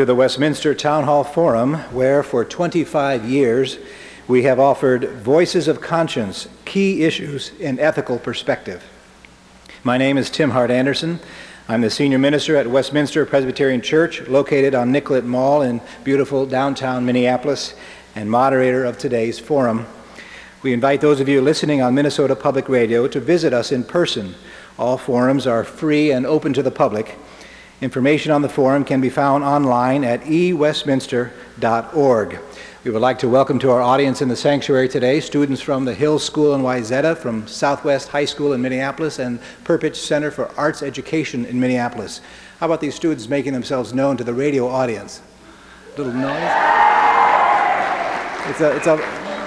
to the Westminster Town Hall Forum, where for 25 years we have offered voices of conscience, key issues in ethical perspective. My name is Tim Hart Andersen. I'm the senior minister at Westminster Presbyterian Church, located on Nicollet Mall in beautiful downtown Minneapolis, and moderator of today's forum. We invite those of you listening on Minnesota Public Radio to visit us in person. All forums are free and open to the public. Information on the forum can be found online at ewestminster.org. We would like to welcome to our audience in the sanctuary today students from the Hill School in Wayzata, from Southwest High School in Minneapolis, and Perpich Center for Arts Education in Minneapolis. How about these students making themselves known to the radio audience? Little noise. It's a, it's a,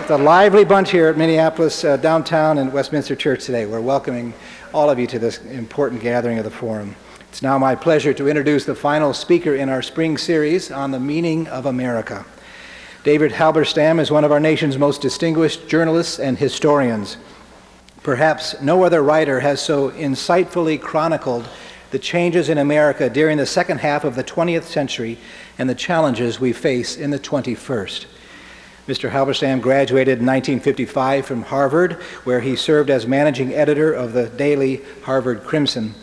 it's a lively bunch here at Minneapolis uh, downtown and Westminster Church today. We're welcoming all of you to this important gathering of the forum. It's now my pleasure to introduce the final speaker in our spring series on the meaning of America. David Halberstam is one of our nation's most distinguished journalists and historians. Perhaps no other writer has so insightfully chronicled the changes in America during the second half of the 20th century and the challenges we face in the 21st. Mr. Halberstam graduated in 1955 from Harvard, where he served as managing editor of the daily Harvard Crimson.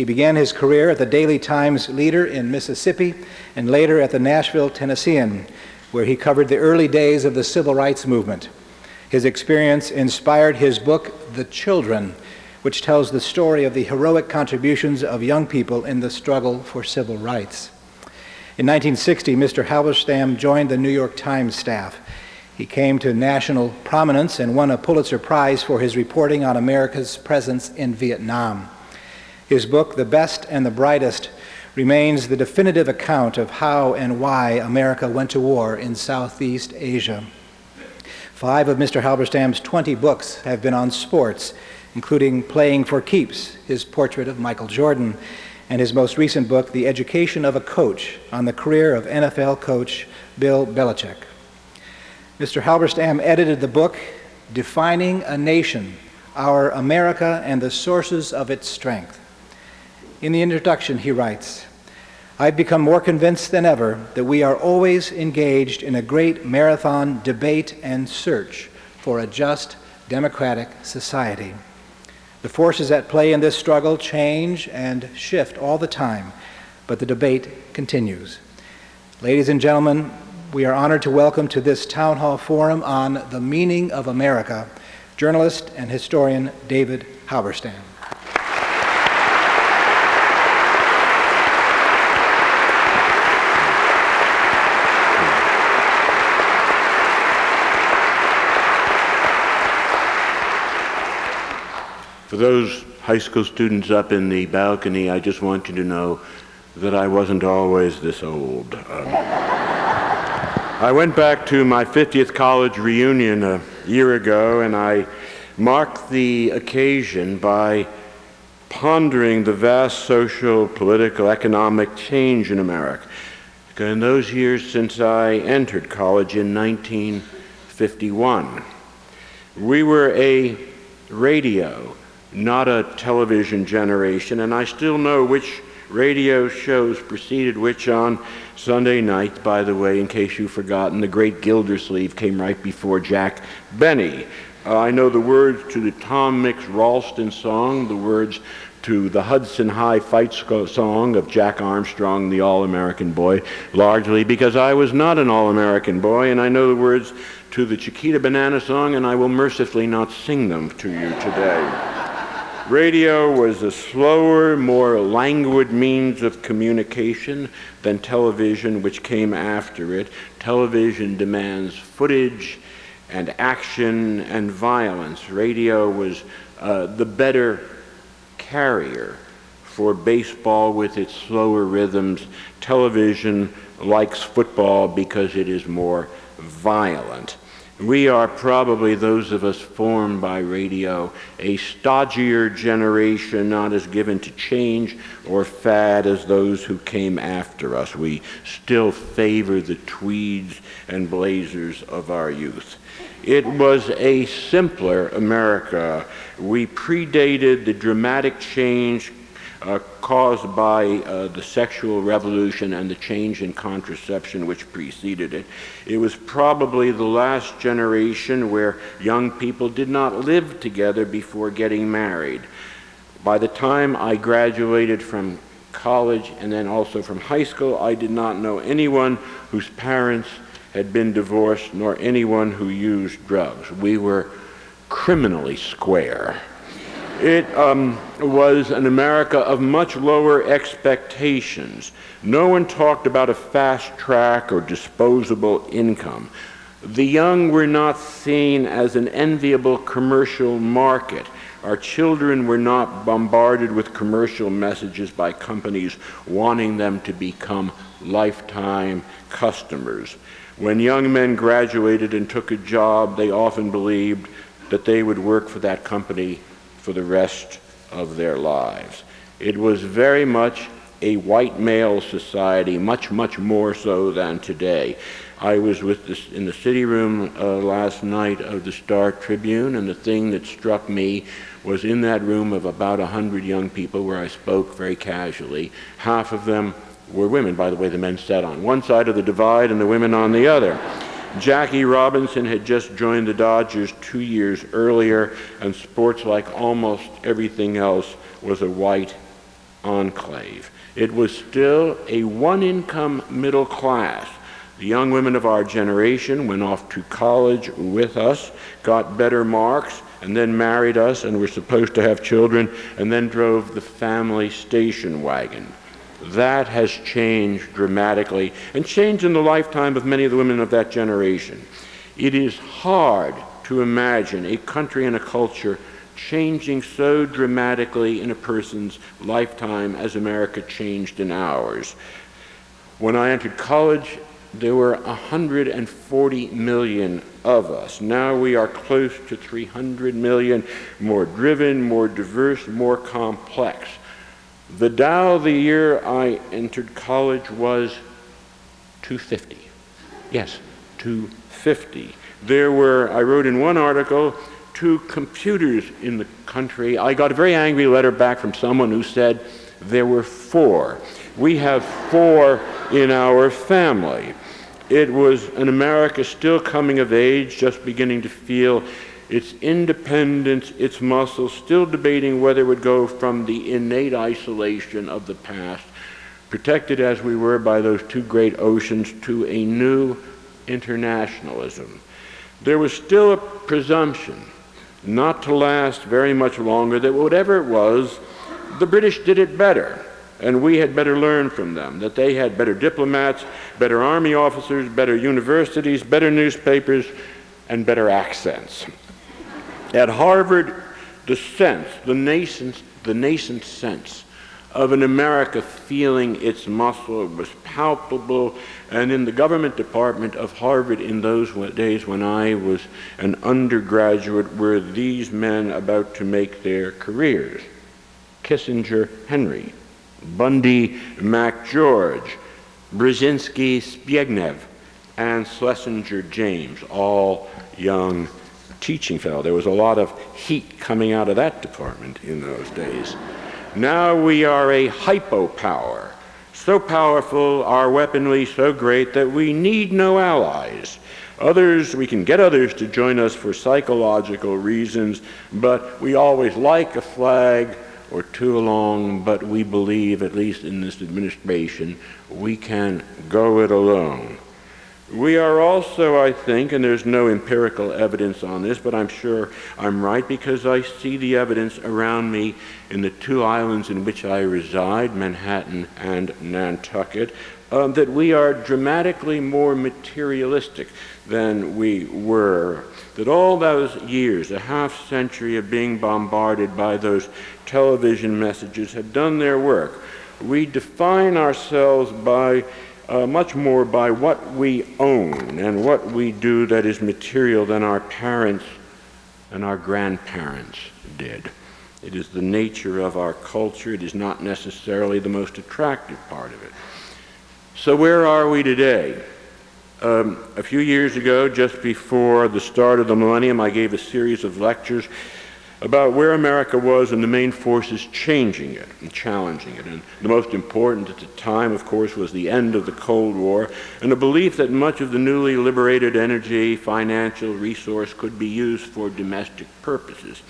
He began his career at the Daily Times Leader in Mississippi and later at the Nashville Tennessean, where he covered the early days of the civil rights movement. His experience inspired his book, The Children, which tells the story of the heroic contributions of young people in the struggle for civil rights. In 1960, Mr. Halberstam joined the New York Times staff. He came to national prominence and won a Pulitzer Prize for his reporting on America's presence in Vietnam. His book, The Best and the Brightest, remains the definitive account of how and why America went to war in Southeast Asia. Five of Mr. Halberstam's 20 books have been on sports, including Playing for Keeps, his portrait of Michael Jordan, and his most recent book, The Education of a Coach, on the career of NFL coach Bill Belichick. Mr. Halberstam edited the book, Defining a Nation Our America and the Sources of Its Strength. In the introduction, he writes I've become more convinced than ever that we are always engaged in a great marathon debate and search for a just, democratic society. The forces at play in this struggle change and shift all the time, but the debate continues. Ladies and gentlemen, we are honored to welcome to this town hall forum on the meaning of America journalist and historian David Halberstam. For those high school students up in the balcony, I just want you to know that I wasn't always this old. Um, I went back to my 50th college reunion a year ago, and I marked the occasion by pondering the vast social, political, economic change in America. In those years since I entered college in 1951, we were a radio not a television generation, and I still know which radio shows preceded which on Sunday night. By the way, in case you've forgotten, the great Gildersleeve came right before Jack Benny. Uh, I know the words to the Tom Mix Ralston song, the words to the Hudson High fight song of Jack Armstrong, the All American Boy, largely because I was not an All American boy, and I know the words to the Chiquita Banana song, and I will mercifully not sing them to you today. Radio was a slower, more languid means of communication than television, which came after it. Television demands footage and action and violence. Radio was uh, the better carrier for baseball with its slower rhythms. Television likes football because it is more violent. We are probably those of us formed by radio, a stodgier generation, not as given to change or fad as those who came after us. We still favor the tweeds and blazers of our youth. It was a simpler America. We predated the dramatic change uh, caused by uh, the sexual revolution and the change in contraception which preceded it. It was probably the last generation where young people did not live together before getting married. By the time I graduated from college and then also from high school, I did not know anyone whose parents had been divorced nor anyone who used drugs. We were criminally square. It um, was an America of much lower expectations. No one talked about a fast track or disposable income. The young were not seen as an enviable commercial market. Our children were not bombarded with commercial messages by companies wanting them to become lifetime customers. When young men graduated and took a job, they often believed that they would work for that company for the rest of their lives. It was very much a white male society, much, much more so than today. I was with this, in the city room uh, last night of the Star Tribune, and the thing that struck me was in that room of about 100 young people where I spoke very casually, half of them were women. By the way, the men sat on one side of the divide and the women on the other. Jackie Robinson had just joined the Dodgers two years earlier, and sports, like almost everything else, was a white enclave. It was still a one income middle class. The young women of our generation went off to college with us, got better marks, and then married us and were supposed to have children, and then drove the family station wagon. That has changed dramatically and changed in the lifetime of many of the women of that generation. It is hard to imagine a country and a culture changing so dramatically in a person's lifetime as America changed in ours. When I entered college, there were 140 million of us. Now we are close to 300 million, more driven, more diverse, more complex. The Dow the year I entered college was 250. Yes, 250. There were, I wrote in one article, two computers in the country. I got a very angry letter back from someone who said there were four. We have four in our family. It was an America still coming of age, just beginning to feel its independence, its muscle, still debating whether it would go from the innate isolation of the past, protected as we were by those two great oceans, to a new internationalism. There was still a presumption, not to last very much longer, that whatever it was, the British did it better, and we had better learn from them, that they had better diplomats, better army officers, better universities, better newspapers, and better accents. At Harvard, the sense, the nascent, the nascent sense of an America feeling its muscle was palpable, and in the government department of Harvard in those days when I was an undergraduate were these men about to make their careers. Kissinger Henry, Bundy MacGeorge, Brzezinski Zbigniew, and Schlesinger James, all young teaching fellow. There was a lot of heat coming out of that department in those days. Now we are a hyperpower, so powerful, our weaponry so great that we need no allies. Others, we can get others to join us for psychological reasons, but we always like a flag or two along, but we believe, at least in this administration, we can go it alone. We are also, I think, and there's no empirical evidence on this, but I'm sure I'm right because I see the evidence around me in the two islands in which I reside, Manhattan and Nantucket, um, that we are dramatically more materialistic than we were. That all those years, a half century of being bombarded by those television messages, have done their work. We define ourselves by uh, much more by what we own and what we do that is material than our parents and our grandparents did. It is the nature of our culture. It is not necessarily the most attractive part of it. So, where are we today? Um, a few years ago, just before the start of the millennium, I gave a series of lectures about where America was and the main forces changing it and challenging it. And the most important at the time, of course, was the end of the Cold War and the belief that much of the newly liberated energy, financial resource could be used for domestic purposes.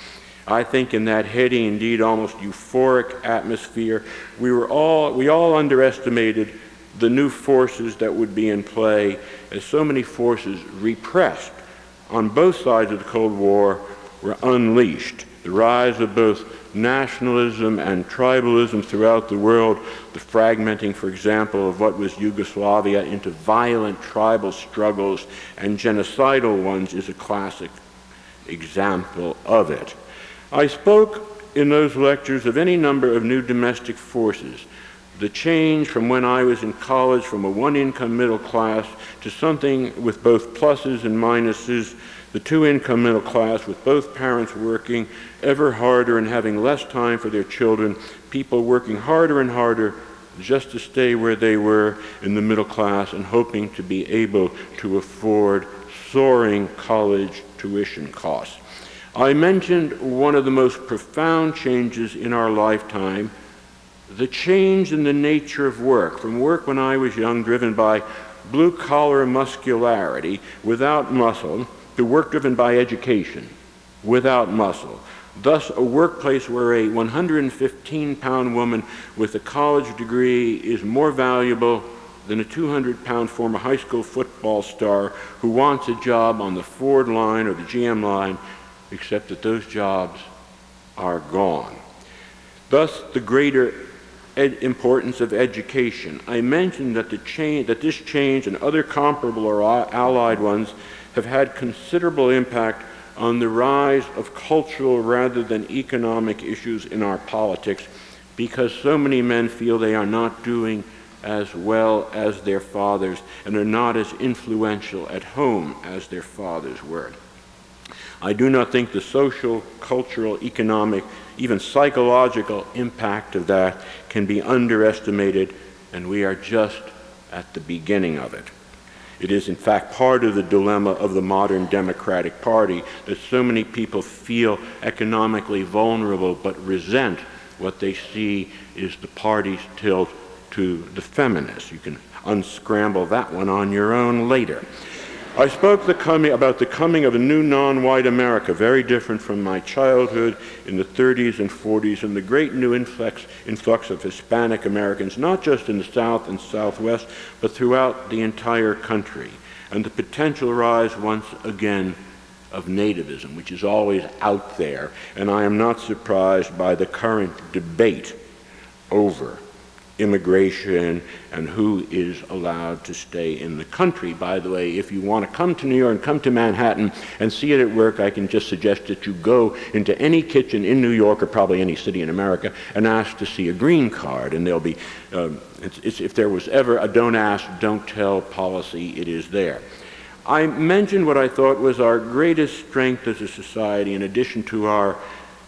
I think in that heady, indeed almost euphoric atmosphere, we, were all, we all underestimated the new forces that would be in play as so many forces repressed on both sides of the Cold War were unleashed. The rise of both nationalism and tribalism throughout the world, the fragmenting, for example, of what was Yugoslavia into violent tribal struggles and genocidal ones, is a classic example of it. I spoke in those lectures of any number of new domestic forces. The change from when I was in college from a one income middle class to something with both pluses and minuses, the two income middle class with both parents working ever harder and having less time for their children, people working harder and harder just to stay where they were in the middle class and hoping to be able to afford soaring college tuition costs. I mentioned one of the most profound changes in our lifetime the change in the nature of work, from work when I was young, driven by blue collar muscularity without muscle, to work driven by education without muscle. Thus, a workplace where a 115 pound woman with a college degree is more valuable than a 200 pound former high school football star who wants a job on the Ford line or the GM line except that those jobs are gone. Thus, the greater ed- importance of education. I mentioned that, the change, that this change and other comparable or allied ones have had considerable impact on the rise of cultural rather than economic issues in our politics because so many men feel they are not doing as well as their fathers and are not as influential at home as their fathers were. I do not think the social, cultural, economic, even psychological impact of that can be underestimated, and we are just at the beginning of it. It is, in fact, part of the dilemma of the modern Democratic Party that so many people feel economically vulnerable but resent what they see is the party's tilt to the feminists. You can unscramble that one on your own later. I spoke the coming, about the coming of a new non white America, very different from my childhood in the 30s and 40s, and the great new influx, influx of Hispanic Americans, not just in the South and Southwest, but throughout the entire country, and the potential rise once again of nativism, which is always out there, and I am not surprised by the current debate over immigration and who is allowed to stay in the country. By the way, if you want to come to New York and come to Manhattan and see it at work, I can just suggest that you go into any kitchen in New York or probably any city in America and ask to see a green card, and there'll be, um, it's, it's, if there was ever a don't ask, don't tell policy, it is there. I mentioned what I thought was our greatest strength as a society, in addition to our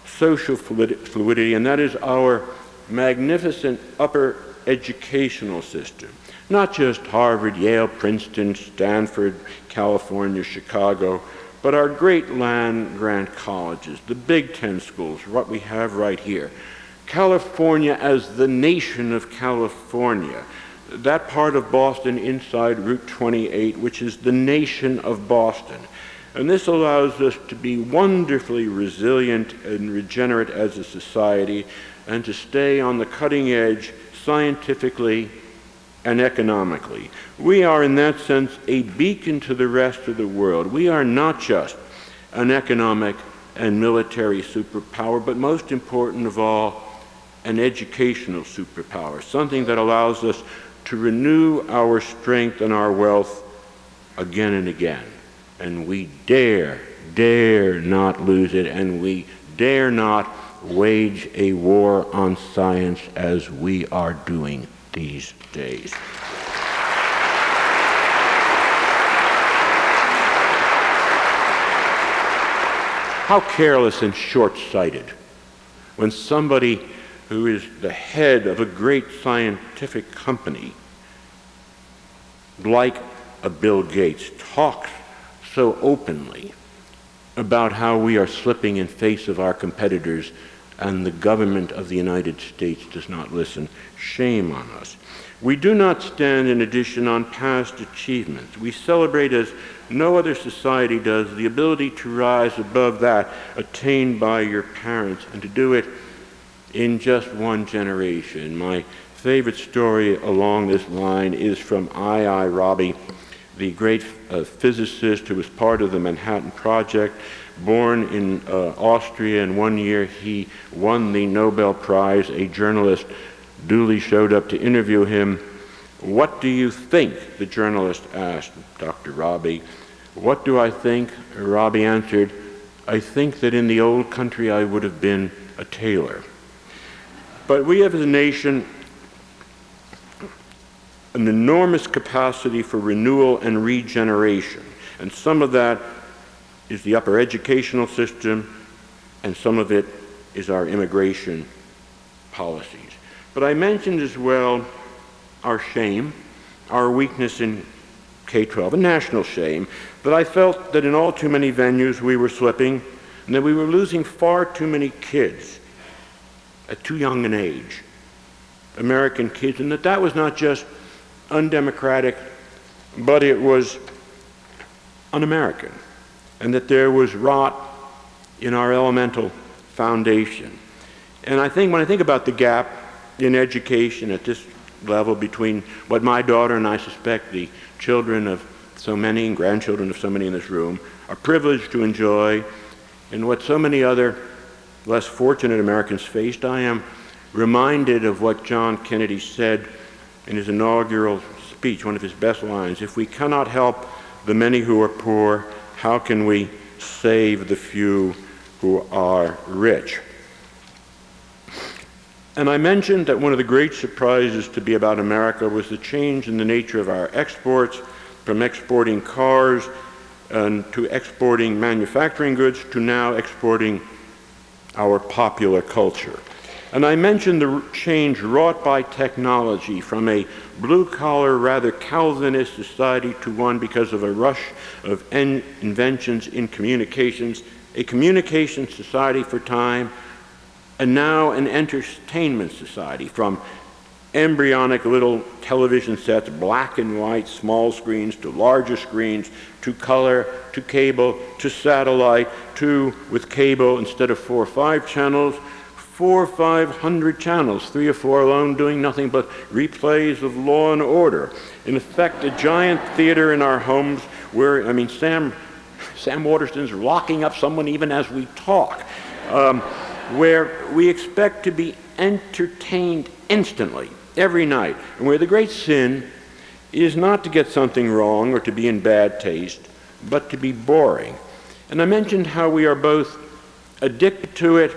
social fluidity, and that is our magnificent upper educational system. Not just Harvard, Yale, Princeton, Stanford, California, Chicago, but our great land grant colleges, the Big Ten schools, what we have right here. California as the nation of California, that part of Boston inside Route 28, which is the nation of Boston. And this allows us to be wonderfully resilient and regenerate as a society and to stay on the cutting edge scientifically and economically. We are, in that sense, a beacon to the rest of the world. We are not just an economic and military superpower, but most important of all, an educational superpower, something that allows us to renew our strength and our wealth again and again. And we dare, dare not lose it, and we dare not wage a war on science as we are doing these days. How careless and short sighted when somebody who is the head of a great scientific company, like a Bill Gates, talks so openly about how we are slipping in face of our competitors and the government of the United States does not listen. Shame on us. We do not stand, in addition, on past achievements. We celebrate, as no other society does, the ability to rise above that attained by your parents and to do it in just one generation. My favorite story along this line is from I. I. The great uh, physicist who was part of the Manhattan Project, born in uh, Austria, and one year he won the Nobel Prize. A journalist duly showed up to interview him. What do you think? the journalist asked Dr. Rabi. What do I think? Rabi answered, I think that in the old country I would have been a tailor. But we have a nation an enormous capacity for renewal and regeneration. And some of that is the upper educational system, and some of it is our immigration policies. But I mentioned as well our shame, our weakness in K 12, a national shame, that I felt that in all too many venues we were slipping and that we were losing far too many kids at too young an age, American kids, and that that was not just undemocratic, but it was un American, and that there was rot in our elemental foundation. And I think when I think about the gap in education at this level between what my daughter and I suspect the children of so many and grandchildren of so many in this room are privileged to enjoy, and what so many other less fortunate Americans faced, I am reminded of what John Kennedy said in his inaugural speech, one of his best lines If we cannot help the many who are poor, how can we save the few who are rich? And I mentioned that one of the great surprises to be about America was the change in the nature of our exports from exporting cars and to exporting manufacturing goods to now exporting our popular culture. And I mentioned the change wrought by technology from a blue collar, rather Calvinist society to one because of a rush of en- inventions in communications, a communication society for time and now an entertainment society from embryonic little television sets, black and white, small screens, to larger screens, to color, to cable, to satellite, to, with cable, instead of four or five channels, four or five hundred channels, three or four alone, doing nothing but replays of law and order. In effect, a giant theater in our homes where, I mean, Sam, Sam Waterston's locking up someone even as we talk. Um, where we expect to be entertained instantly, every night, and where the great sin is not to get something wrong or to be in bad taste, but to be boring. And I mentioned how we are both addicted to it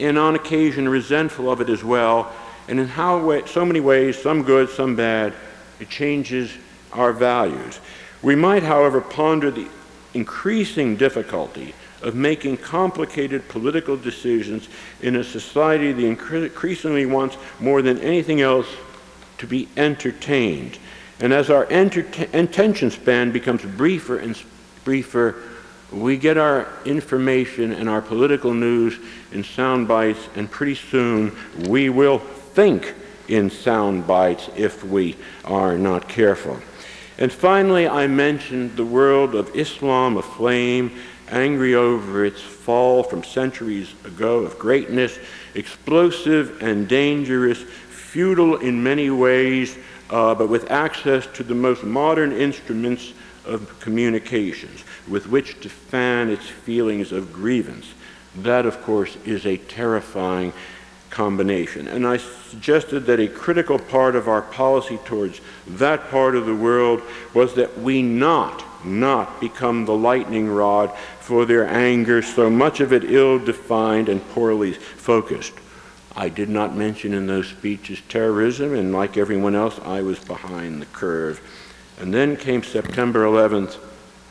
and on occasion resentful of it as well, and in how so many ways, some good, some bad, it changes our values. We might, however, ponder the increasing difficulty of making complicated political decisions in a society that increasingly wants more than anything else to be entertained. And as our attention span becomes briefer and briefer, we get our information and our political news in sound bites, and pretty soon we will think in sound bites if we are not careful. And finally, I mentioned the world of Islam aflame angry over its fall from centuries ago of greatness, explosive and dangerous, futile in many ways, uh, but with access to the most modern instruments of communications with which to fan its feelings of grievance. That, of course, is a terrifying combination. And I suggested that a critical part of our policy towards that part of the world was that we not not become the lightning rod for their anger, so much of it ill defined and poorly focused. I did not mention in those speeches terrorism, and like everyone else, I was behind the curve. And then came September 11th,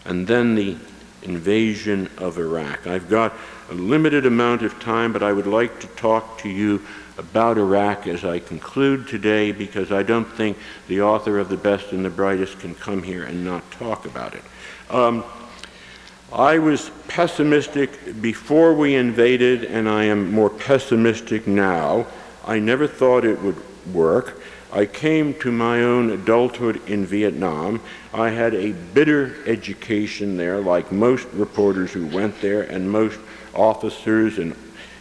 and then the invasion of Iraq. I've got a limited amount of time, but I would like to talk to you about Iraq as I conclude today because I don't think the author of The Best and the Brightest can come here and not talk about it. Um, I was pessimistic before we invaded, and I am more pessimistic now. I never thought it would work. I came to my own adulthood in Vietnam. I had a bitter education there, like most reporters who went there, and most officers and,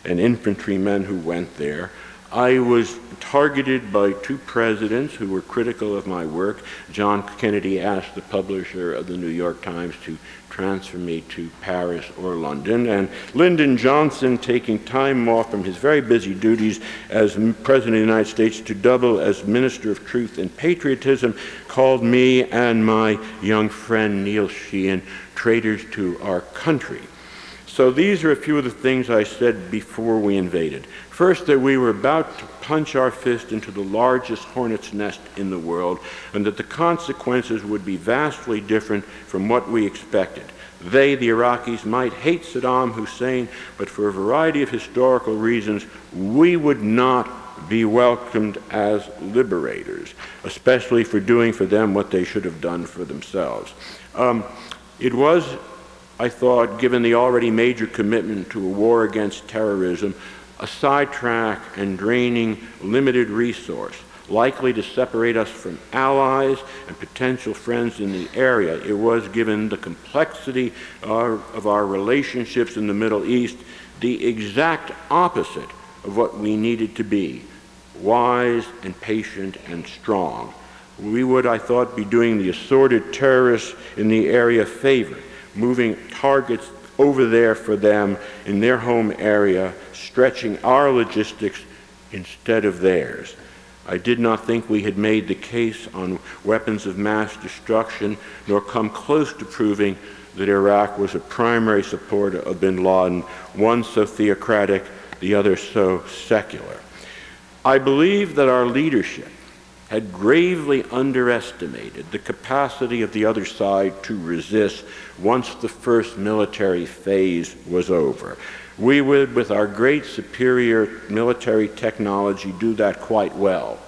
and infantrymen who went there. I was targeted by two presidents who were critical of my work. John Kennedy asked the publisher of the New York Times to transfer me to Paris or London, and Lyndon Johnson, taking time off from his very busy duties as President of the United States to double as Minister of Truth and Patriotism, called me and my young friend Neil Sheehan traitors to our country. So these are a few of the things I said before we invaded. First, that we were about to punch our fist into the largest hornet's nest in the world, and that the consequences would be vastly different from what we expected. They, the Iraqis, might hate Saddam Hussein, but for a variety of historical reasons, we would not be welcomed as liberators, especially for doing for them what they should have done for themselves. Um, it was I thought, given the already major commitment to a war against terrorism, a sidetrack and draining limited resource, likely to separate us from allies and potential friends in the area. It was, given the complexity of our relationships in the Middle East, the exact opposite of what we needed to be wise and patient and strong. We would, I thought, be doing the assorted terrorists in the area favor moving targets over there for them in their home area, stretching our logistics instead of theirs. I did not think we had made the case on weapons of mass destruction, nor come close to proving that Iraq was a primary supporter of bin Laden, one so theocratic, the other so secular. I believe that our leadership had gravely underestimated the capacity of the other side to resist once the first military phase was over. We would, with our great superior military technology, do that quite well.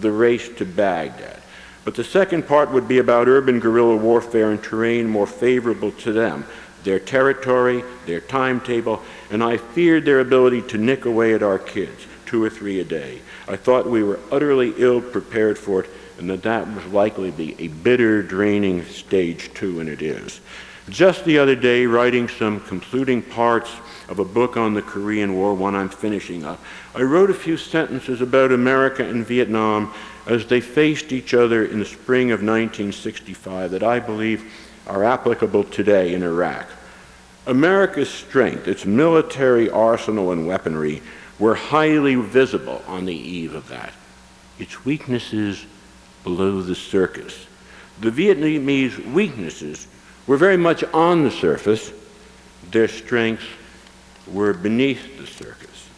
The race to Baghdad. But the second part would be about urban guerrilla warfare in terrain more favorable to them, their territory, their timetable, and I feared their ability to nick away at our kids, two or three a day. I thought we were utterly ill prepared for it and that that was likely be a bitter, draining stage two, and it is. Just the other day, writing some concluding parts of a book on the Korean War, one I'm finishing up, I wrote a few sentences about America and Vietnam as they faced each other in the spring of 1965 that I believe are applicable today in Iraq. America's strength, its military arsenal and weaponry, were highly visible on the eve of that. Its weaknesses below the surface. The Vietnamese weaknesses were very much on the surface, their strengths were beneath the surface.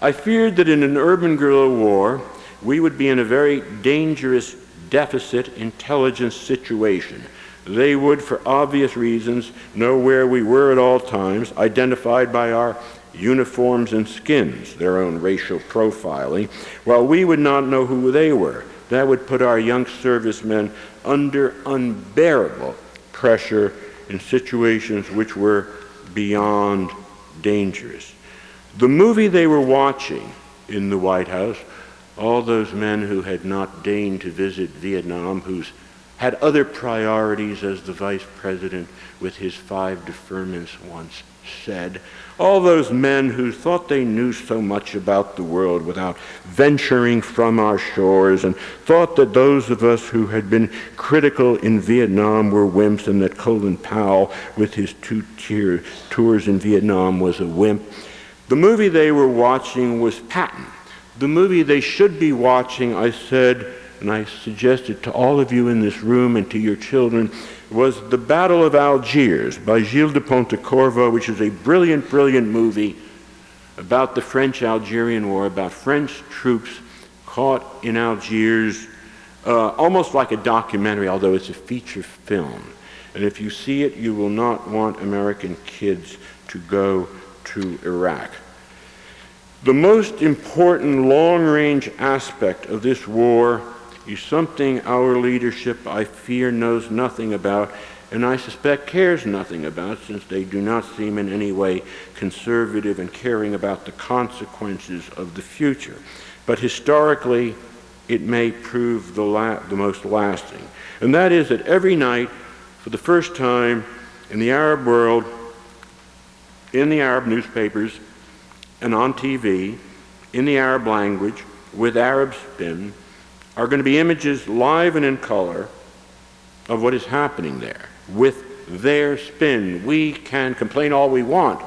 I feared that in an urban guerrilla war, we would be in a very dangerous deficit intelligence situation. They would, for obvious reasons, know where we were at all times, identified by our uniforms and skins, their own racial profiling, while we would not know who they were. That would put our young servicemen under unbearable pressure in situations which were beyond dangerous. The movie they were watching in the White House, all those men who had not deigned to visit Vietnam, who had other priorities, as the vice president with his five deferments once said, all those men who thought they knew so much about the world without venturing from our shores and thought that those of us who had been critical in Vietnam were wimps and that Colin Powell with his two tier tours in Vietnam was a wimp. The movie they were watching was Patton. The movie they should be watching, I said, and I suggested to all of you in this room and to your children, was The Battle of Algiers by Gilles de Pontecorvo, which is a brilliant, brilliant movie about the French Algerian War, about French troops caught in Algiers, uh, almost like a documentary, although it's a feature film. And if you see it, you will not want American kids to go to Iraq. The most important long range aspect of this war is something our leadership, I fear, knows nothing about, and I suspect cares nothing about since they do not seem in any way conservative and caring about the consequences of the future. But historically, it may prove the, la- the most lasting. And that is that every night, for the first time in the Arab world, in the Arab newspapers and on TV, in the Arab language, with Arab spin, are going to be images live and in color of what is happening there with their spin. We can complain all we want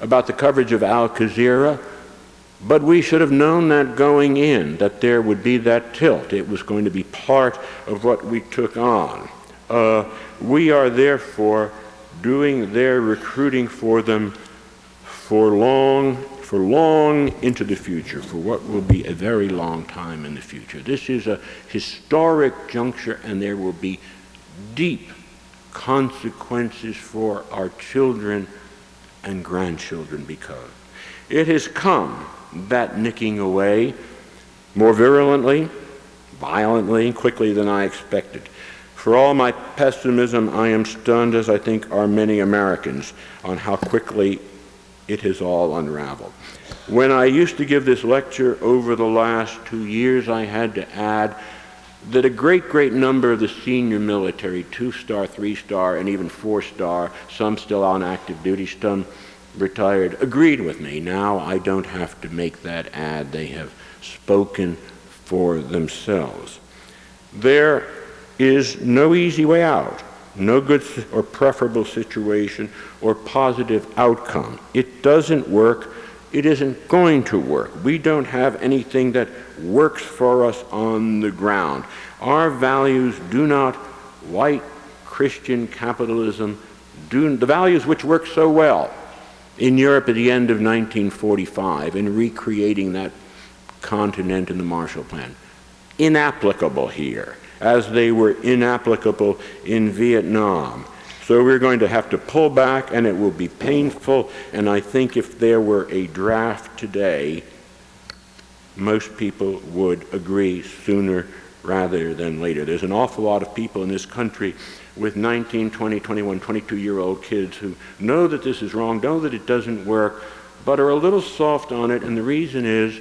about the coverage of Al Jazeera, but we should have known that going in, that there would be that tilt. It was going to be part of what we took on. Uh, we are therefore doing their recruiting for them for long, for long into the future, for what will be a very long time in the future. This is a historic juncture, and there will be deep consequences for our children and grandchildren because it has come, that nicking away, more virulently, violently, quickly than I expected. For all my pessimism, I am stunned, as I think are many Americans, on how quickly it has all unraveled. When I used to give this lecture over the last two years, I had to add that a great, great number of the senior military, two star, three star, and even four star, some still on active duty, some retired, agreed with me. Now I don't have to make that ad. They have spoken for themselves. There is no easy way out, no good or preferable situation or positive outcome. It doesn't work. It isn't going to work. We don't have anything that works for us on the ground. Our values do not, white Christian capitalism, do, the values which work so well in Europe at the end of 1945 in recreating that continent in the Marshall Plan, inapplicable here as they were inapplicable in Vietnam. So we're going to have to pull back, and it will be painful. And I think if there were a draft today, most people would agree sooner rather than later. There's an awful lot of people in this country with 19, 20, 21, 22 year old kids who know that this is wrong, know that it doesn't work, but are a little soft on it, and the reason is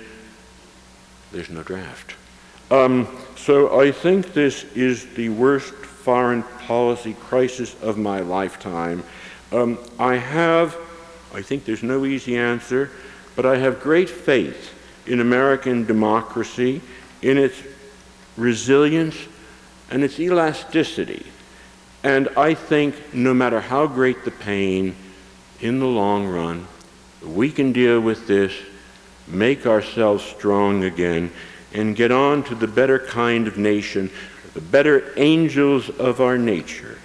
there's no draft. Um, so I think this is the worst foreign policy crisis of my lifetime. Um, I have, I think there's no easy answer, but I have great faith in American democracy, in its resilience, and its elasticity. And I think no matter how great the pain, in the long run, we can deal with this, make ourselves strong again, and get on to the better kind of nation, the better angels of our nature.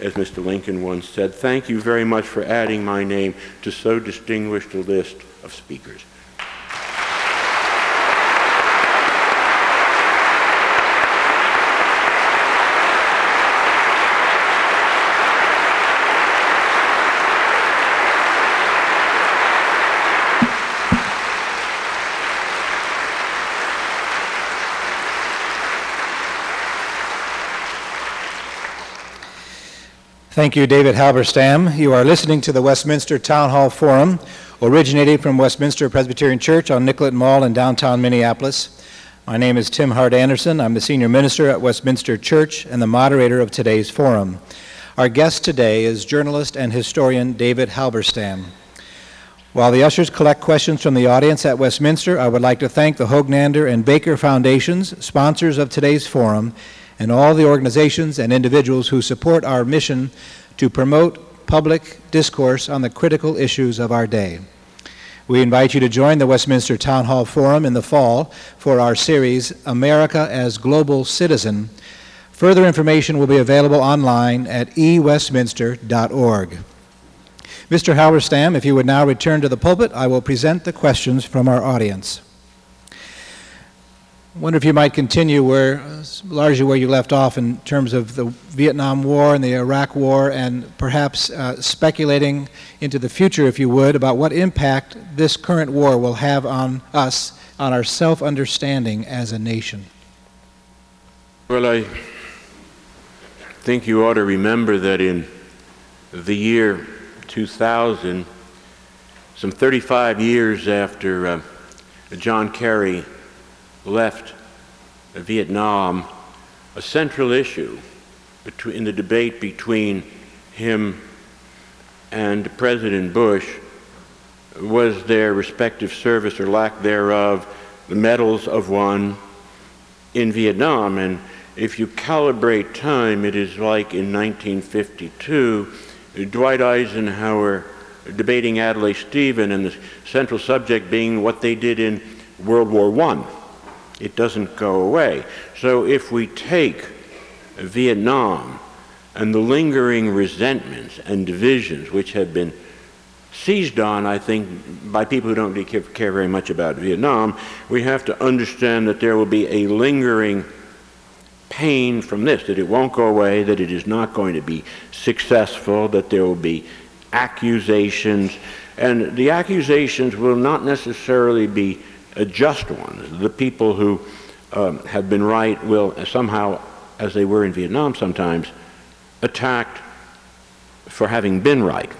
As Mr. Lincoln once said, thank you very much for adding my name to so distinguished a list of speakers. Thank you, David Halberstam. You are listening to the Westminster Town Hall Forum, originating from Westminster Presbyterian Church on Nicollet Mall in downtown Minneapolis. My name is Tim Hart Andersen. I'm the senior minister at Westminster Church and the moderator of today's forum. Our guest today is journalist and historian David Halberstam. While the ushers collect questions from the audience at Westminster, I would like to thank the Hoagnander and Baker Foundations, sponsors of today's forum, and all the organizations and individuals who support our mission to promote public discourse on the critical issues of our day. We invite you to join the Westminster Town Hall Forum in the fall for our series, America as Global Citizen. Further information will be available online at ewestminster.org. Mr. Halberstam, if you would now return to the pulpit, I will present the questions from our audience wonder if you might continue where largely where you left off in terms of the Vietnam War and the Iraq War, and perhaps uh, speculating into the future, if you would, about what impact this current war will have on us, on our self-understanding as a nation. Well, I think you ought to remember that in the year 2000, some 35 years after uh, John Kerry left Vietnam, a central issue in the debate between him and President Bush was their respective service or lack thereof, the medals of one in Vietnam. And if you calibrate time, it is like in 1952, Dwight Eisenhower debating Adlai Steven, and the central subject being what they did in World War I. It doesn't go away. So if we take Vietnam and the lingering resentments and divisions which have been seized on, I think, by people who don't care very much about Vietnam, we have to understand that there will be a lingering pain from this, that it won't go away, that it is not going to be successful, that there will be accusations, and the accusations will not necessarily be just ones. The people who um, have been right will somehow, as they were in Vietnam sometimes, attacked for having been right,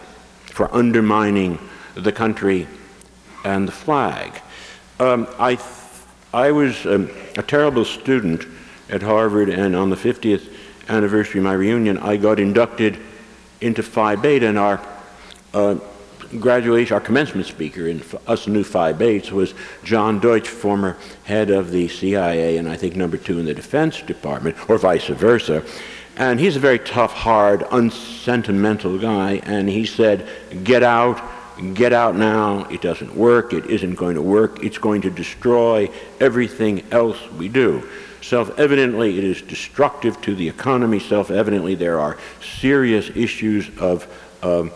for undermining the country and the flag. Um, I, I was um, a terrible student at Harvard, and on the 50th anniversary of my reunion, I got inducted into Phi Beta, and our uh, graduation, our commencement speaker in us new Phi Beta was John Deutsch, former head of the CIA, and I think number two in the Defense Department, or vice versa. And he's a very tough, hard, unsentimental guy, and he said, Get out, get out now. It doesn't work, it isn't going to work, it's going to destroy everything else we do. Self evidently, it is destructive to the economy. Self evidently, there are serious issues of, um,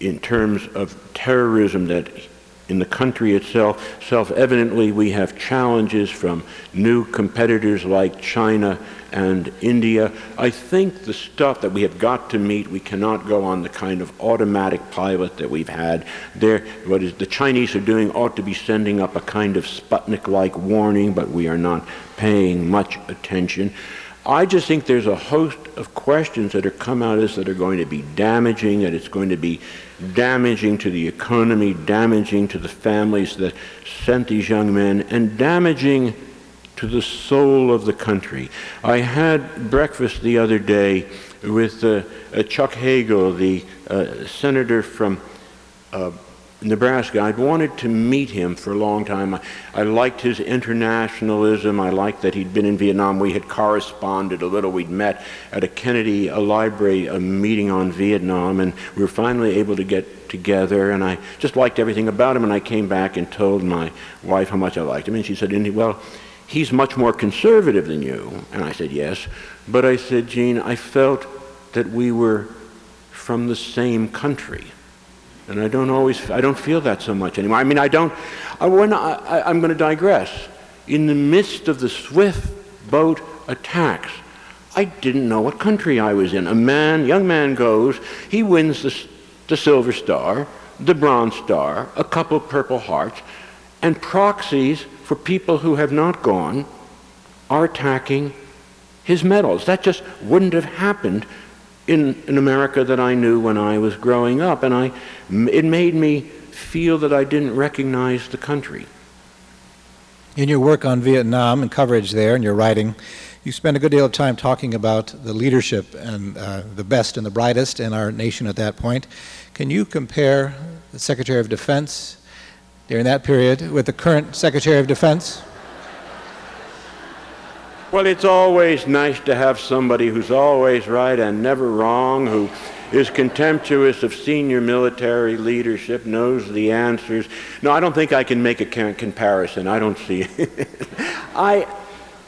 in terms of terrorism that in the country itself. Self evidently, we have challenges from new competitors like China and India. I think the stuff that we have got to meet, we cannot go on the kind of automatic pilot that we've had. There, what is the Chinese are doing ought to be sending up a kind of Sputnik-like warning, but we are not paying much attention. I just think there's a host of questions that are come out of this that are going to be damaging, that it's going to be damaging to the economy, damaging to the families that sent these young men, and damaging to the soul of the country. I had breakfast the other day with uh, uh, Chuck Hagel, the uh, senator from uh, Nebraska. I'd wanted to meet him for a long time. I, I, liked his internationalism. I liked that he'd been in Vietnam. We had corresponded a little. We'd met at a Kennedy a library a meeting on Vietnam, and we were finally able to get together. And I just liked everything about him. And I came back and told my wife how much I liked him, and she said, "Well." he's much more conservative than you. And I said, yes. But I said, Jean, I felt that we were from the same country. And I don't always, I don't feel that so much anymore. I mean, I don't, I, when I, I, I'm going to digress. In the midst of the swift boat attacks, I didn't know what country I was in. A man, young man goes, he wins the, the Silver Star, the Bronze Star, a couple Purple Hearts, and proxies for people who have not gone are attacking his medals. That just wouldn't have happened in America that I knew when I was growing up, and I, it made me feel that I didn't recognize the country. In your work on Vietnam and coverage there, and your writing, you spend a good deal of time talking about the leadership and uh, the best and the brightest in our nation at that point. Can you compare the Secretary of Defense during that period with the current Secretary of Defense? Well, it's always nice to have somebody who's always right and never wrong, who is contemptuous of senior military leadership, knows the answers. No, I don't think I can make a comparison. I don't see it. I,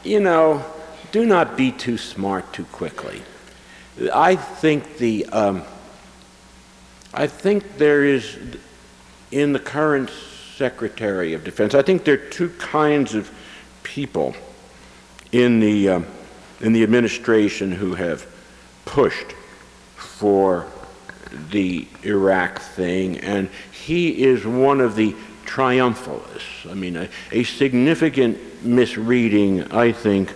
you know, do not be too smart too quickly. I think the, um, I think there is in the current Secretary of Defense. I think there are two kinds of people in the, uh, in the administration who have pushed for the Iraq thing, and he is one of the triumphalists. I mean, a, a significant misreading, I think,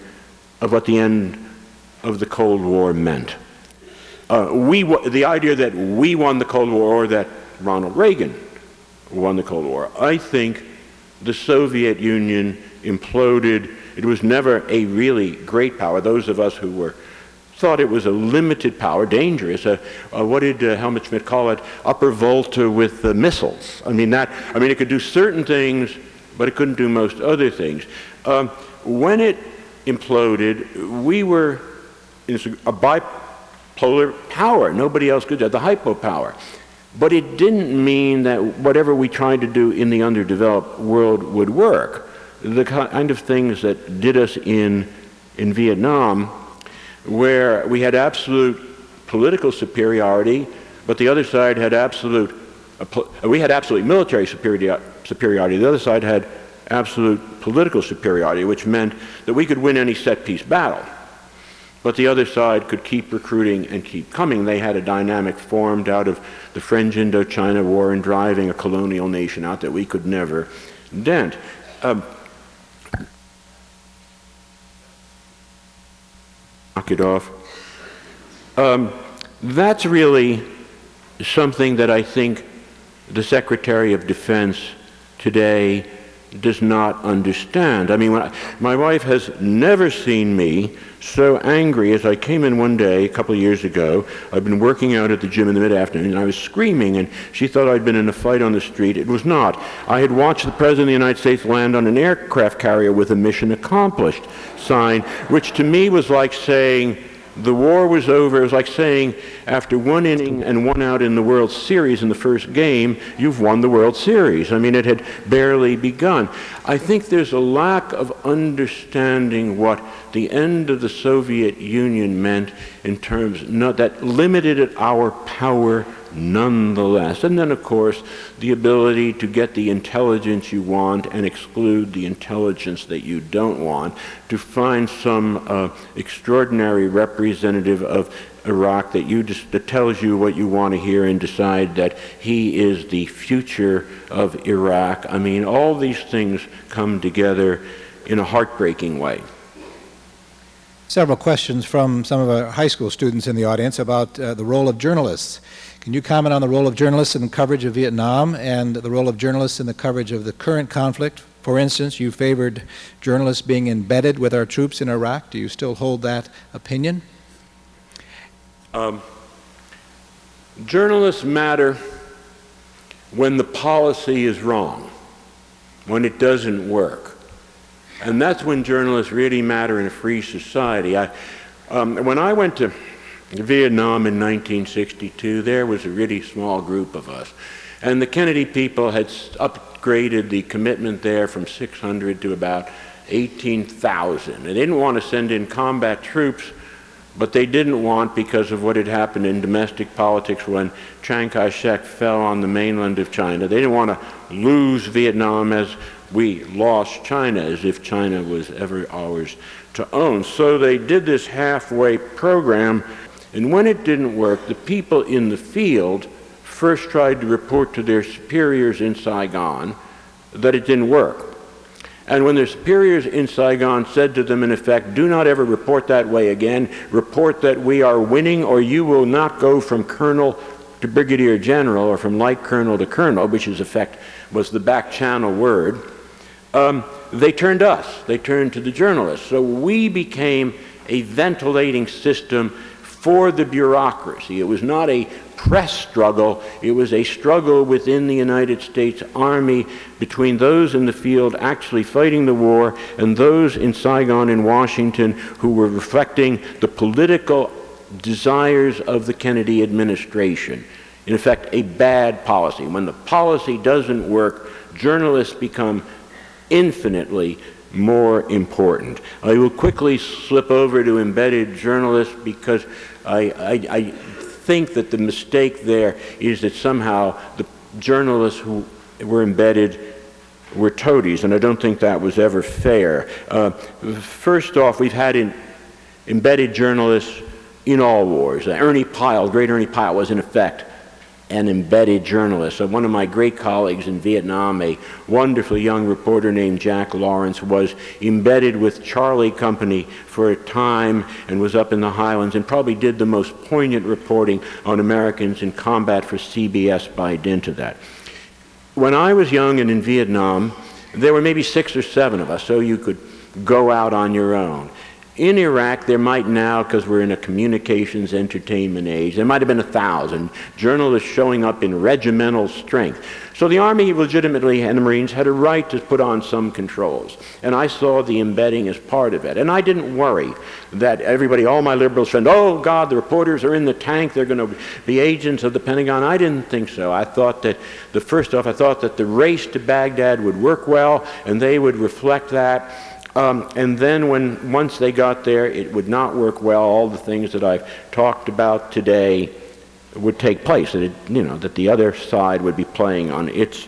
of what the end of the Cold War meant. Uh, we, the idea that we won the Cold War or that Ronald Reagan won the Cold War. I think the Soviet Union imploded. It was never a really great power. Those of us who were thought it was a limited power, dangerous. What did uh, Helmut Schmidt call it? Upper Volta with the missiles. I mean that. I mean it could do certain things, but it couldn't do most other things. Um, when it imploded, we were a bipolar power. Nobody else could. Have the hyperpower. But it didn't mean that whatever we tried to do in the underdeveloped world would work. The kind of things that did us in, in Vietnam, where we had absolute political superiority, but the other side had absolute, we had absolute military superiority. The other side had absolute political superiority, which meant that we could win any set piece battle. But the other side could keep recruiting and keep coming. They had a dynamic formed out of the French Indochina War and driving a colonial nation out that we could never dent. Um, knock it off. Um, that's really something that I think the Secretary of Defense today does not understand. I mean, I, my wife has never seen me so angry as I came in one day a couple of years ago. I'd been working out at the gym in the mid afternoon and I was screaming, and she thought I'd been in a fight on the street. It was not. I had watched the President of the United States land on an aircraft carrier with a mission accomplished sign, which to me was like saying, the war was over. It was like saying, after one inning and one out in the World Series in the first game, you've won the World Series. I mean, it had barely begun. I think there's a lack of understanding what the end of the Soviet Union meant in terms not, that limited our power nonetheless. And then, of course, the ability to get the intelligence you want and exclude the intelligence that you don't want, to find some uh, extraordinary representative of Iraq that you just that tells you what you want to hear and decide that he is the future of Iraq. I mean, all these things come together in a heartbreaking way. Several questions from some of our high school students in the audience about uh, the role of journalists. Can you comment on the role of journalists in the coverage of Vietnam and the role of journalists in the coverage of the current conflict? For instance, you favored journalists being embedded with our troops in Iraq. Do you still hold that opinion? Um, journalists matter when the policy is wrong, when it doesn't work. And that's when journalists really matter in a free society. I, um, when I went to Vietnam in 1962, there was a really small group of us. And the Kennedy people had upgraded the commitment there from 600 to about 18,000. They didn't want to send in combat troops, but they didn't want, because of what had happened in domestic politics when Chiang Kai shek fell on the mainland of China, they didn't want to lose Vietnam as we lost China, as if China was ever ours to own. So they did this halfway program and when it didn't work, the people in the field first tried to report to their superiors in Saigon that it didn't work. And when their superiors in Saigon said to them, in effect, do not ever report that way again, report that we are winning, or you will not go from colonel to brigadier general, or from light colonel to colonel, which in effect was the back channel word, um, they turned us. They turned to the journalists. So we became a ventilating system for the bureaucracy. It was not a press struggle, it was a struggle within the United States Army between those in the field actually fighting the war and those in Saigon and Washington who were reflecting the political desires of the Kennedy administration. In effect, a bad policy. When the policy doesn't work, journalists become infinitely more important. I will quickly slip over to embedded journalists because I, I, I think that the mistake there is that somehow the journalists who were embedded were toadies, and I don't think that was ever fair. Uh, first off, we've had in, embedded journalists in all wars. Ernie Pyle, great Ernie Pyle, was in effect an embedded journalist. So one of my great colleagues in Vietnam, a wonderful young reporter named Jack Laurence, was embedded with Charlie Company for a time and was up in the Highlands and probably did the most poignant reporting on Americans in combat for CBS by dint of that. When I was young and in Vietnam, there were maybe six or seven of us, so you could go out on your own. In Iraq, there might now, because we're in a communications entertainment age, there might have been a thousand journalists showing up in regimental strength. So the Army legitimately and the Marines had a right to put on some controls. And I saw the embedding as part of it. And I didn't worry that everybody, all my liberals friends, oh God, the reporters are in the tank, they're going to be agents of the Pentagon. I didn't think so. I thought that, the first off, I thought that the race to Baghdad would work well and they would reflect that. Um, and then when once they got there, it would not work well. All the things that I've talked about today would take place. That it, you know that the other side would be playing on its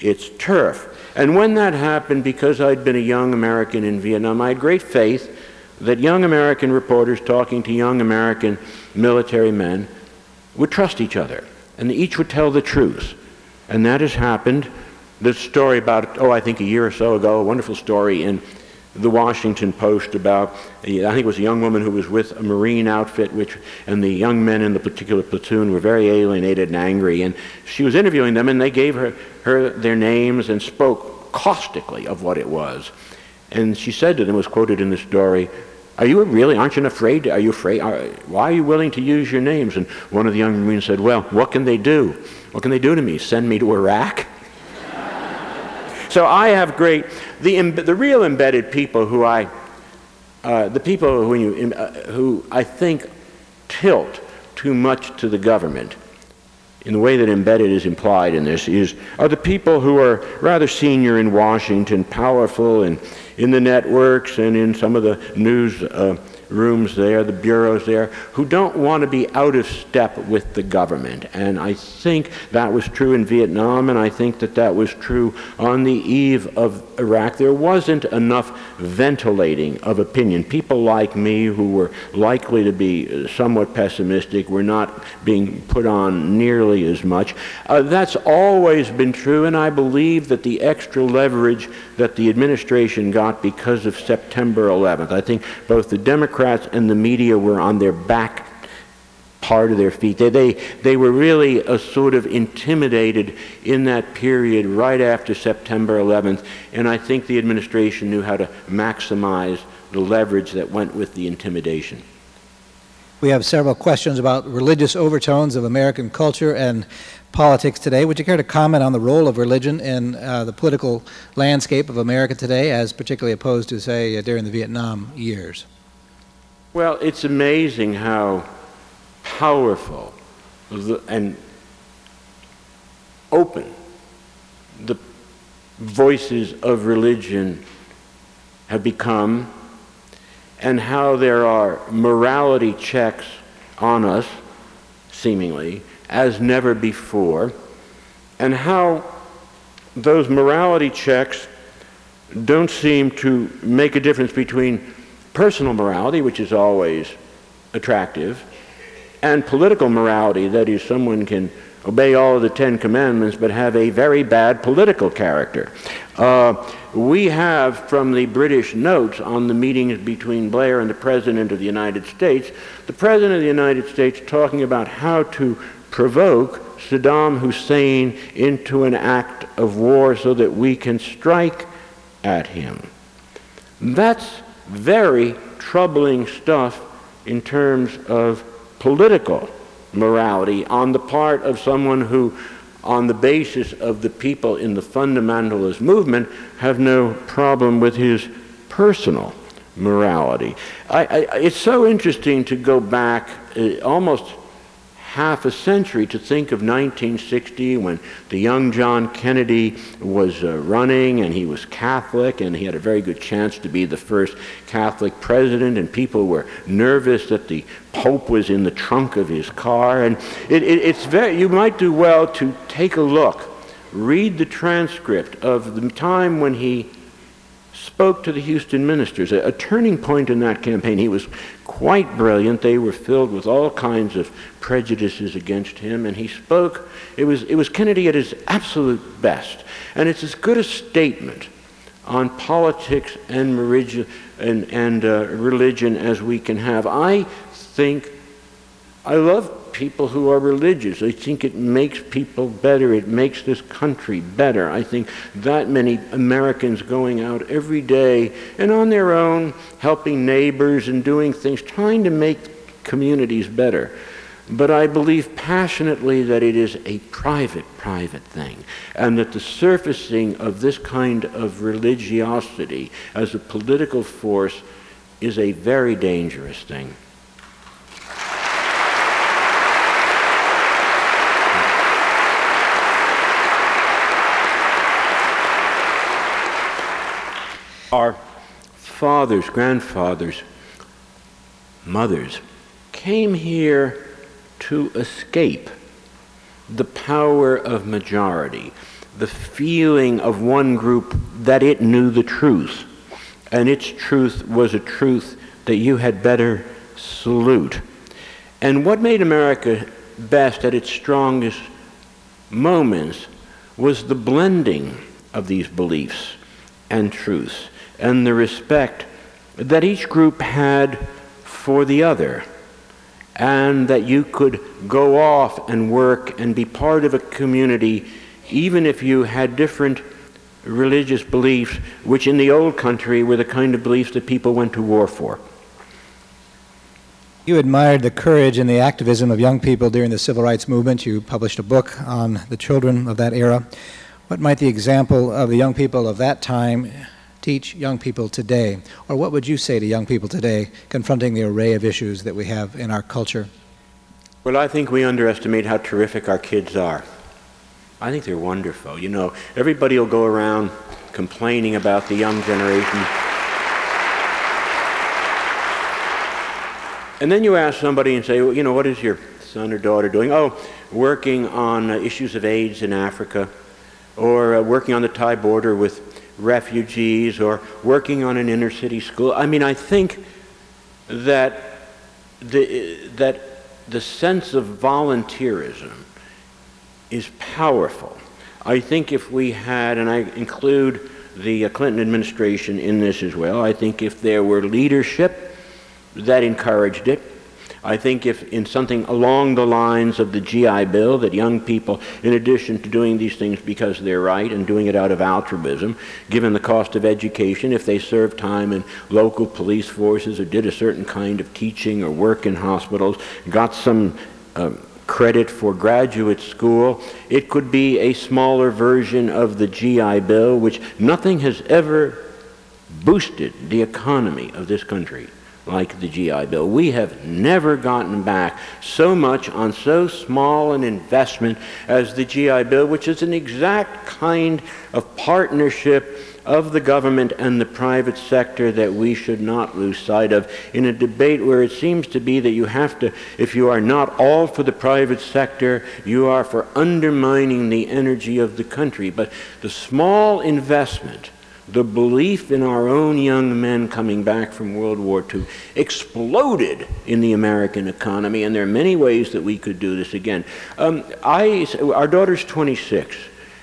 its turf. And when that happened, because I'd been a young American in Vietnam, I had great faith that young American reporters talking to young American military men would trust each other, and each would tell the truth. And that has happened. The story about, oh, I think a year or so ago, a wonderful story in the Washington Post about, I think it was a young woman who was with a Marine outfit, which, and the young men in the particular platoon were very alienated and angry. And she was interviewing them, and they gave her, her their names and spoke caustically of what it was. And she said to them, was quoted in the story, are you really, aren't you afraid? Are you afraid? Are, why are you willing to use your names? And one of the young Marines said, well, what can they do? What can they do to me? Send me to Iraq? So I have great the, the real embedded people who I, uh, the people who, you, uh, who I think tilt too much to the government, in the way that embedded is implied in this, is, are the people who are rather senior in Washington, powerful and in the networks and in some of the news uh, rooms there, the bureaus there, who don't want to be out of step with the government. And I think that was true in Vietnam, and I think that that was true on the eve of Iraq. There wasn't enough ventilating of opinion. People like me, who were likely to be somewhat pessimistic, were not being put on nearly as much. Uh, that's always been true, and I believe that the extra leverage that the administration got because of September 11th, I think both the Democrats Democrats and the media were on their back part of their feet. They, they, they were really a sort of intimidated in that period right after September 11th, and I think the administration knew how to maximize the leverage that went with the intimidation. We have several questions about religious overtones of American culture and politics today. Would you care to comment on the role of religion in uh, the political landscape of America today, as particularly opposed to, say, uh, during the Vietnam years? Well, it's amazing how powerful and open the voices of religion have become and how there are morality checks on us, seemingly, as never before, and how those morality checks don't seem to make a difference between personal morality, which is always attractive, and political morality, that is, someone can obey all of the Ten Commandments but have a very bad political character. Uh, we have from the British notes on the meetings between Blair and the President of the United States, the President of the United States talking about how to provoke Saddam Hussein into an act of war so that we can strike at him. That's very troubling stuff in terms of political morality on the part of someone who, on the basis of the people in the fundamentalist movement, have no problem with his personal morality. I, I, it's so interesting to go back uh, almost half a century to think of 1960 when the young John Kennedy was uh, running and he was Catholic and he had a very good chance to be the first Catholic president and people were nervous that the Pope was in the trunk of his car and it, it, it's very, you might do well to take a look, read the transcript of the time when he spoke to the Houston ministers, a, a turning point in that campaign. He was quite brilliant. They were filled with all kinds of prejudices against him, and he spoke. It was, it was Kennedy at his absolute best. And it's as good a statement on politics and, religion, and, and uh, religion as we can have. I think, I love people who are religious. I think it makes people better. It makes this country better. I think that many Americans going out every day and on their own, helping neighbors and doing things, trying to make communities better. But I believe passionately that it is a private, private thing, and that the surfacing of this kind of religiosity as a political force is a very dangerous thing. Our fathers, grandfathers, mothers came here to escape the power of majority, the feeling of one group that it knew the truth, and its truth was a truth that you had better salute. And what made America best at its strongest moments was the blending of these beliefs and truths and the respect that each group had for the other, and that you could go off and work and be part of a community even if you had different religious beliefs, which in the old country were the kind of beliefs that people went to war for. You admired the courage and the activism of young people during the civil rights movement. You published a book on the children of that era. What might the example of the young people of that time teach young people today? Or what would you say to young people today confronting the array of issues that we have in our culture? Well, I think we underestimate how terrific our kids are. I think they're wonderful. You know, everybody will go around complaining about the young generation. And then you ask somebody and say, well, you know, what is your son or daughter doing? Oh, working on uh, issues of AIDS in Africa, or uh, working on the Thai border with refugees or working on an inner city school. I mean, I think that the, that the sense of volunteerism is powerful. I think if we had, and I include the uh, Clinton administration in this as well, I think if there were leadership that encouraged it, I think if in something along the lines of the GI Bill, that young people, in addition to doing these things because they're right and doing it out of altruism, given the cost of education, if they served time in local police forces or did a certain kind of teaching or work in hospitals, got some um, credit for graduate school, it could be a smaller version of the GI Bill, which nothing has ever boosted the economy of this country like the GI Bill. We have never gotten back so much on so small an investment as the GI Bill, which is an exact kind of partnership of the government and the private sector that we should not lose sight of in a debate where it seems to be that you have to, if you are not all for the private sector, you are for undermining the energy of the country. But the small investment the belief in our own young men coming back from World War II exploded in the American economy, and there are many ways that we could do this again. Um, I, our daughter's 26,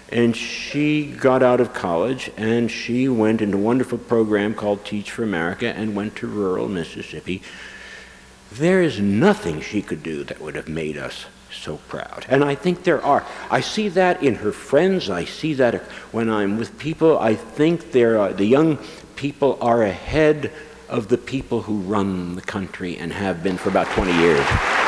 and she got out of college, and she went into a wonderful program called Teach for America and went to rural Mississippi. There is nothing she could do that would have made us so proud. And I think there are. I see that in her friends. I see that when I'm with people. I think there are, the young people are ahead of the people who run the country and have been for about 20 years.